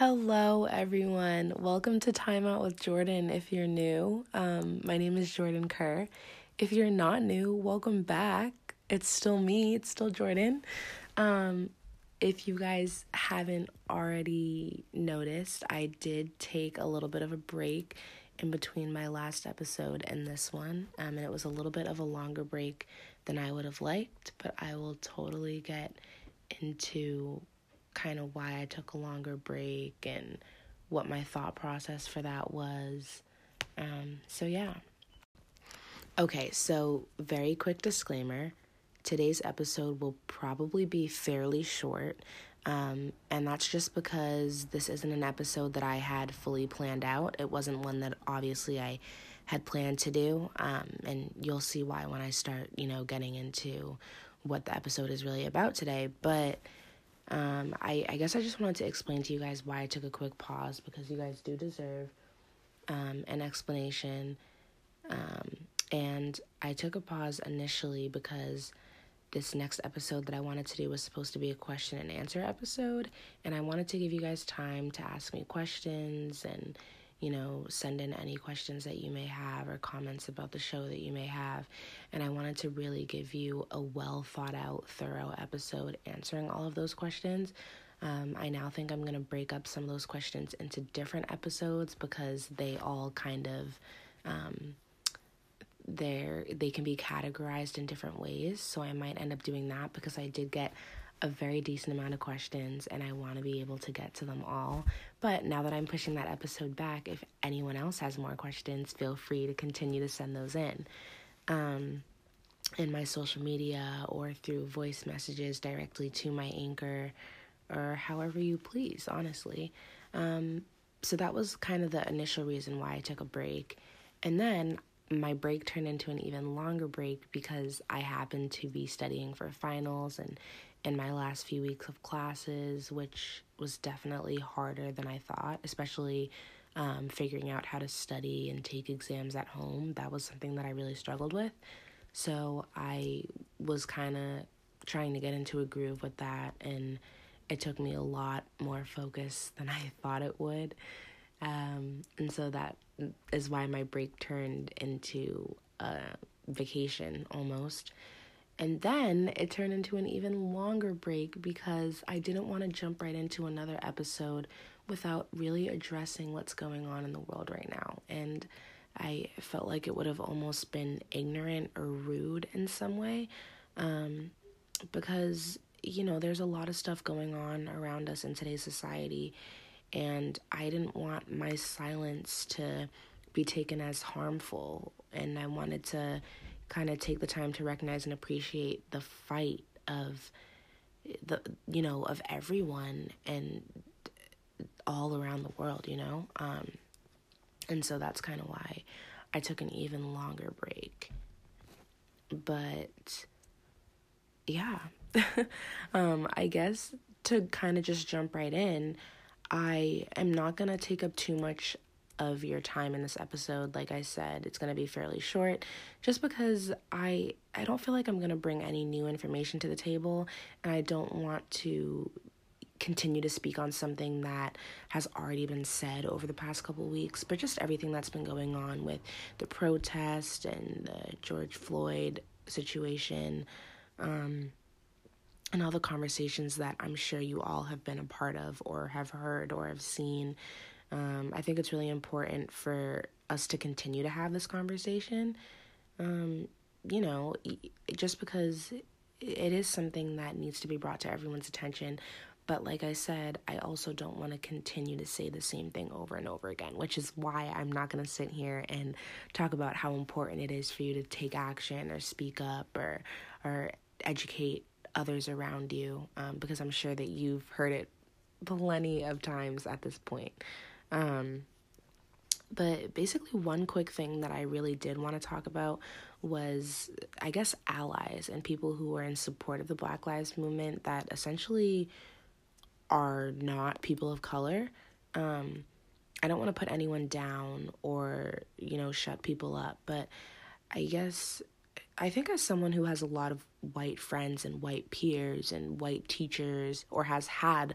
Hello, everyone. Welcome to Time Out with Jordan. If you're new, um, my name is Jordan Kerr. If you're not new, welcome back. It's still me, it's still Jordan. Um, if you guys haven't already noticed, I did take a little bit of a break in between my last episode and this one, um, and it was a little bit of a longer break than I would have liked, but I will totally get into kind of why I took a longer break and what my thought process for that was. Um, so, yeah. Okay, so very quick disclaimer today's episode will probably be fairly short. Um, and that's just because this isn't an episode that I had fully planned out. It wasn't one that obviously I had planned to do. Um, and you'll see why when I start, you know, getting into what the episode is really about today. But um, I, I guess I just wanted to explain to you guys why I took a quick pause because you guys do deserve um, an explanation. Um, and I took a pause initially because this next episode that I wanted to do was supposed to be a question and answer episode. And I wanted to give you guys time to ask me questions and you know, send in any questions that you may have or comments about the show that you may have. And I wanted to really give you a well thought out, thorough episode answering all of those questions. Um, I now think I'm going to break up some of those questions into different episodes because they all kind of. Um, they're they can be categorized in different ways so i might end up doing that because i did get a very decent amount of questions and I want to be able to get to them all. But now that I'm pushing that episode back, if anyone else has more questions, feel free to continue to send those in. Um, in my social media or through voice messages directly to my anchor or however you please, honestly. Um, so that was kind of the initial reason why I took a break. And then my break turned into an even longer break because I happened to be studying for finals and in my last few weeks of classes, which was definitely harder than I thought, especially um, figuring out how to study and take exams at home. That was something that I really struggled with. So I was kind of trying to get into a groove with that, and it took me a lot more focus than I thought it would. Um, and so that is why my break turned into a vacation almost. And then it turned into an even longer break because I didn't want to jump right into another episode without really addressing what's going on in the world right now. And I felt like it would have almost been ignorant or rude in some way um, because, you know, there's a lot of stuff going on around us in today's society. And I didn't want my silence to be taken as harmful. And I wanted to kind of take the time to recognize and appreciate the fight of the you know of everyone and all around the world you know? Um and so that's kind of why I took an even longer break. But yeah. Um I guess to kind of just jump right in I am not going to take up too much of your time in this episode. Like I said, it's going to be fairly short just because I I don't feel like I'm going to bring any new information to the table and I don't want to continue to speak on something that has already been said over the past couple weeks, but just everything that's been going on with the protest and the George Floyd situation. Um, and all the conversations that I'm sure you all have been a part of or have heard or have seen um, I think it's really important for us to continue to have this conversation. Um, you know, just because it is something that needs to be brought to everyone's attention. But like I said, I also don't want to continue to say the same thing over and over again, which is why I'm not going to sit here and talk about how important it is for you to take action or speak up or or educate others around you, um, because I'm sure that you've heard it plenty of times at this point. Um, but basically, one quick thing that I really did want to talk about was, I guess, allies and people who are in support of the Black Lives Movement that essentially are not people of color. Um, I don't want to put anyone down or, you know, shut people up, but I guess I think as someone who has a lot of white friends and white peers and white teachers or has had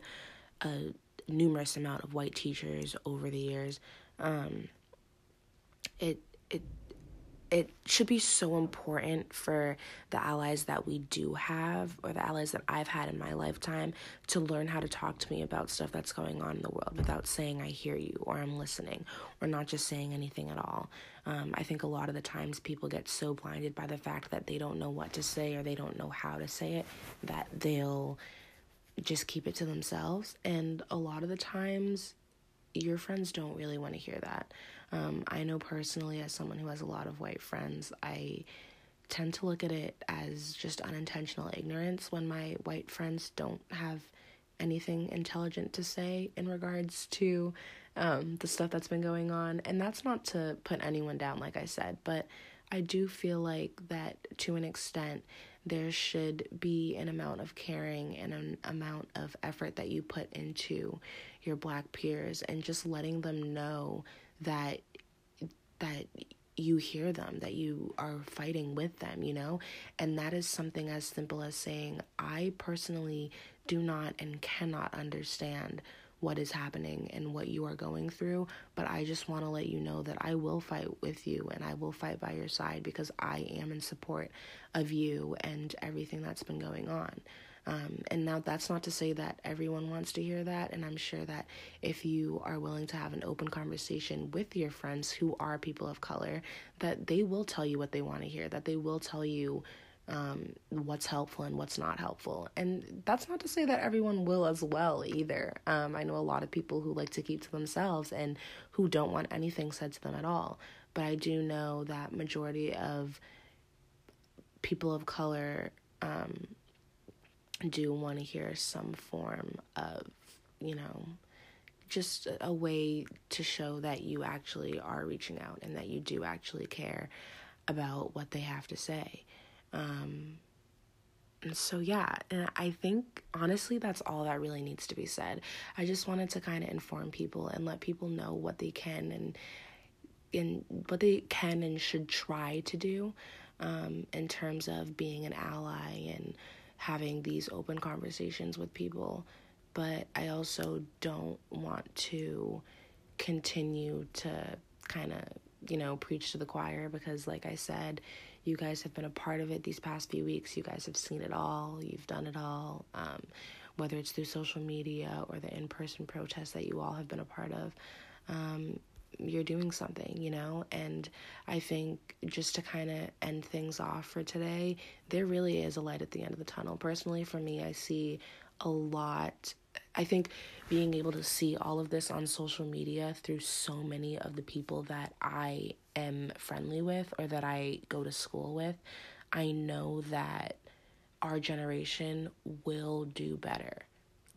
a numerous amount of white teachers over the years. Um, it it it should be so important for the allies that we do have or the allies that I've had in my lifetime to learn how to talk to me about stuff that's going on in the world without saying I hear you or I'm listening or not just saying anything at all. Um, I think a lot of the times people get so blinded by the fact that they don't know what to say or they don't know how to say it that they'll just keep it to themselves. And a lot of the times, your friends don't really want to hear that. Um, I know personally, as someone who has a lot of white friends, I tend to look at it as just unintentional ignorance when my white friends don't have anything intelligent to say in regards to um, the stuff that's been going on. And that's not to put anyone down, like I said, but I do feel like that to an extent, there should be an amount of caring and an amount of effort that you put into your black peers and just letting them know that that you hear them, that you are fighting with them, you know? And that is something as simple as saying, I personally do not and cannot understand what is happening and what you are going through, but I just want to let you know that I will fight with you and I will fight by your side because I am in support of you and everything that's been going on. Um, and now that's not to say that everyone wants to hear that. And I'm sure that if you are willing to have an open conversation with your friends who are people of color, that they will tell you what they want to hear, that they will tell you um, what's helpful and what's not helpful. And that's not to say that everyone will as well either. Um, I know a lot of people who like to keep to themselves and who don't want anything said to them at all. But I do know that majority of people of color um, do want to hear some form of, you know, just a way to show that you actually are reaching out and that you do actually care about what they have to say. Um, and so, yeah, and I think honestly, that's all that really needs to be said. I just wanted to kind of inform people and let people know what they can and in what they can and should try to do um, in terms of being an ally and having these open conversations with people, but I also don't want to continue to kind of, you know, preach to the choir because, like I said, you guys have been a part of it these past few weeks. You guys have seen it all, you've done it all, um, whether it's through social media or the in person protests that you all have been a part of. Um, you're doing something, you know? And I think just to kind of end things off for today, there really is a light at the end of the tunnel. Personally, for me, I see a lot. I think being able to see all of this on social media through so many of the people that I am friendly with or that I go to school with, I know that our generation will do better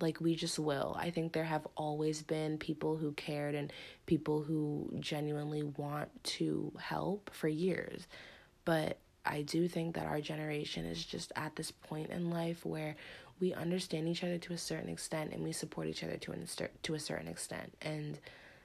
like we just will. I think there have always been people who cared and people who genuinely want to help for years. But I do think that our generation is just at this point in life where we understand each other to a certain extent and we support each other to a, to a certain extent. And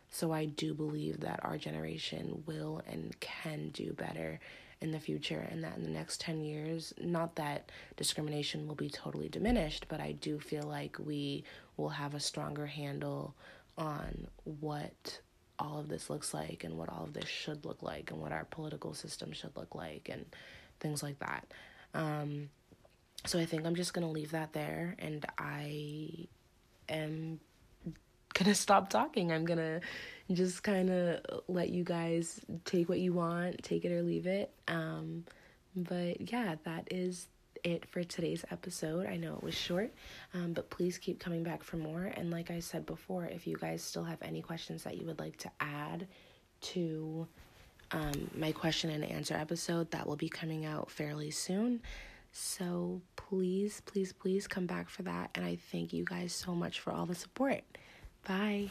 so I do believe that our generation will and can do better in the future and that in the next 10 years not that discrimination will be totally diminished but i do feel like we will have a stronger handle on what all of this looks like and what all of this should look like and what our political system should look like and things like that um, so i think i'm just going to leave that there and i am gonna stop talking. I'm gonna just kind of let you guys take what you want, take it or leave it. Um, but yeah, that is it for today's episode. I know it was short, um, but please keep coming back for more. And like I said before, if you guys still have any questions that you would like to add to um, my question and answer episode, that will be coming out fairly soon. So please, please, please come back for that. And I thank you guys so much for all the support. Bye.